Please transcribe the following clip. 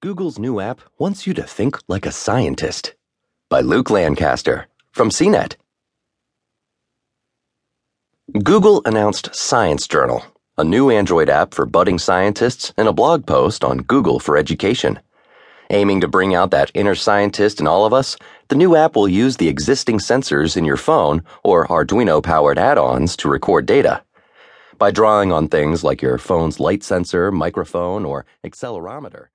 Google's new app wants you to think like a scientist. By Luke Lancaster from CNET. Google announced Science Journal, a new Android app for budding scientists, in a blog post on Google for Education. Aiming to bring out that inner scientist in all of us, the new app will use the existing sensors in your phone or Arduino powered add ons to record data. By drawing on things like your phone's light sensor, microphone, or accelerometer,